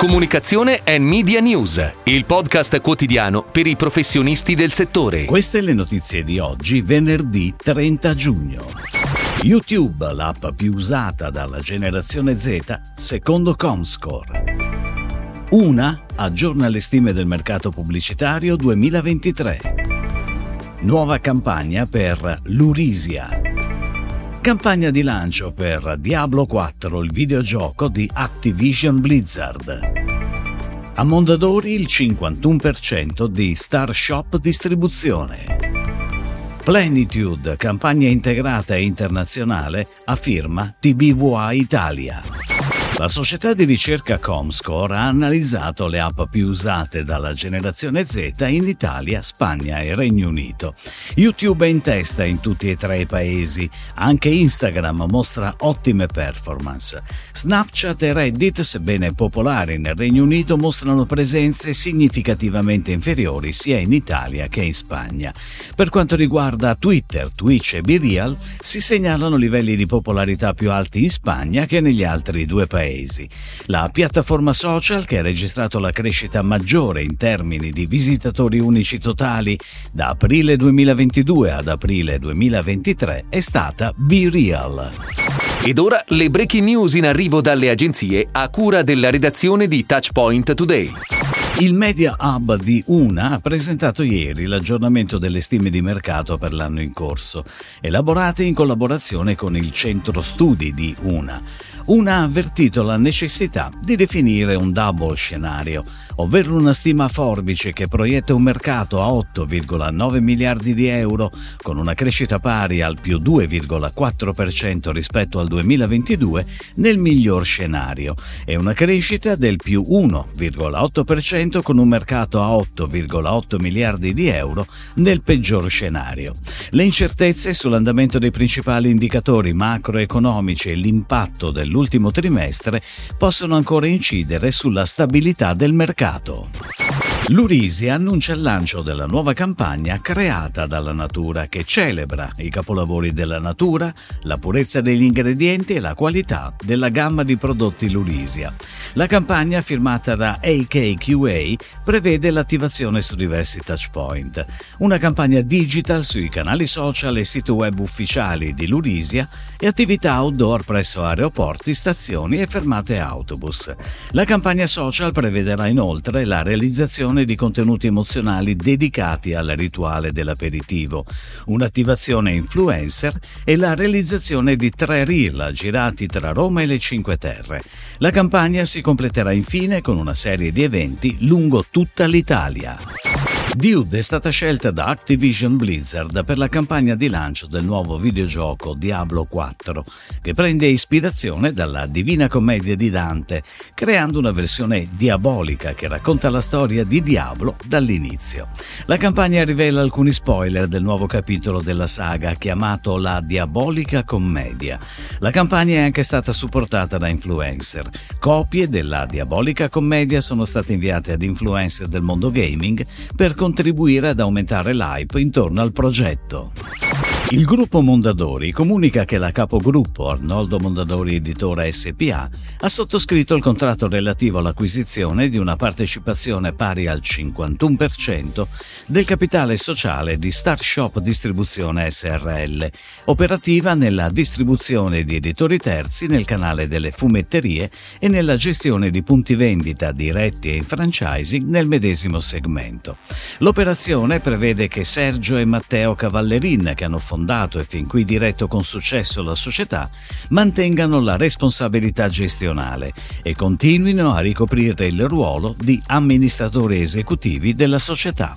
Comunicazione e Media News, il podcast quotidiano per i professionisti del settore. Queste le notizie di oggi, venerdì 30 giugno. YouTube, l'app più usata dalla generazione Z, secondo Comscore. Una aggiorna le stime del mercato pubblicitario 2023. Nuova campagna per Lurisia. Campagna di lancio per Diablo 4, il videogioco di Activision Blizzard. A Mondadori il 51% di Star Shop Distribuzione. Plenitude, campagna integrata e internazionale, a firma TBVA Italia. La società di ricerca Comscore ha analizzato le app più usate dalla generazione Z in Italia, Spagna e Regno Unito. YouTube è in testa in tutti e tre i paesi, anche Instagram mostra ottime performance. Snapchat e Reddit, sebbene popolari nel Regno Unito, mostrano presenze significativamente inferiori sia in Italia che in Spagna. Per quanto riguarda Twitter, Twitch e BeReal, si segnalano livelli di popolarità più alti in Spagna che negli altri due paesi paesi. La piattaforma social, che ha registrato la crescita maggiore in termini di visitatori unici totali da aprile 2022 ad aprile 2023, è stata BeReal. Ed ora le breaking news in arrivo dalle agenzie a cura della redazione di Touchpoint Today. Il Media Hub di Una ha presentato ieri l'aggiornamento delle stime di mercato per l'anno in corso, elaborate in collaborazione con il centro studi di Una. Una ha avvertito la necessità di definire un double scenario, ovvero una stima forbice che proietta un mercato a 8,9 miliardi di euro, con una crescita pari al più 2,4% rispetto al 2022 nel miglior scenario, e una crescita del più 1,8% con un mercato a 8,8 miliardi di euro nel peggior scenario. Le incertezze sull'andamento dei principali indicatori macroeconomici e l'impatto dell'ultimo trimestre possono ancora incidere sulla stabilità del mercato mercato. L'Urisi annuncia il lancio della nuova campagna creata dalla natura che celebra i capolavori della natura, la purezza degli ingredienti e la qualità della gamma di prodotti Lurisia. La campagna firmata da AKQA prevede l'attivazione su diversi touchpoint, una campagna digital sui canali social e sito web ufficiali di Lurisia e attività outdoor presso aeroporti, stazioni e fermate autobus. La campagna social prevederà inoltre la realizzazione di contenuti emozionali dedicati al rituale dell'aperitivo, un'attivazione influencer e la realizzazione di tre reel girati tra Roma e le Cinque Terre. La campagna si completerà infine con una serie di eventi lungo tutta l'Italia. Dude è stata scelta da Activision Blizzard per la campagna di lancio del nuovo videogioco Diablo 4, che prende ispirazione dalla Divina Commedia di Dante, creando una versione diabolica che racconta la storia di Diablo dall'inizio. La campagna rivela alcuni spoiler del nuovo capitolo della saga chiamato La Diabolica Commedia. La campagna è anche stata supportata da influencer. Copie della Diabolica Commedia sono state inviate ad influencer del mondo gaming per contribuire ad aumentare l'hype intorno al progetto. Il gruppo Mondadori comunica che la capogruppo Arnoldo Mondadori Editora SPA ha sottoscritto il contratto relativo all'acquisizione di una partecipazione pari al 51% del capitale sociale di Star Shop Distribuzione SRL, operativa nella distribuzione di editori terzi nel canale delle fumetterie e nella gestione di punti vendita diretti e in franchising nel medesimo segmento. L'operazione prevede che Sergio e Matteo Cavallerin, che hanno fondato fondato e fin qui diretto con successo la società, mantengano la responsabilità gestionale e continuino a ricoprire il ruolo di amministratori esecutivi della società.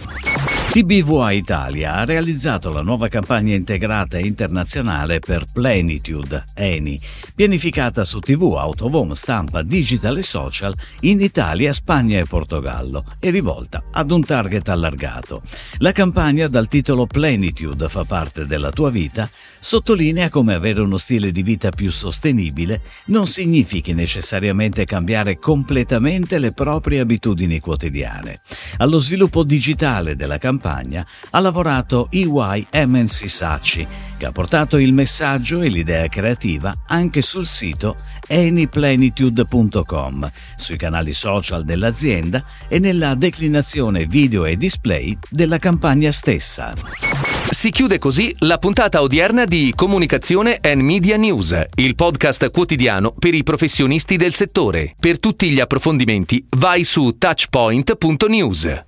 TBVA Italia ha realizzato la nuova campagna integrata internazionale per Plenitude, ENI, pianificata su TV, autovom, stampa, digital e social in Italia, Spagna e Portogallo e rivolta ad un target allargato. La campagna dal titolo Plenitude fa parte della tua vita sottolinea come avere uno stile di vita più sostenibile non significhi necessariamente cambiare completamente le proprie abitudini quotidiane. Allo sviluppo digitale della campagna campagna ha lavorato EY MNC Sacci, che ha portato il messaggio e l'idea creativa anche sul sito anyplenitude.com, sui canali social dell'azienda e nella declinazione video e display della campagna stessa. Si chiude così la puntata odierna di Comunicazione and Media News, il podcast quotidiano per i professionisti del settore. Per tutti gli approfondimenti vai su touchpoint.news.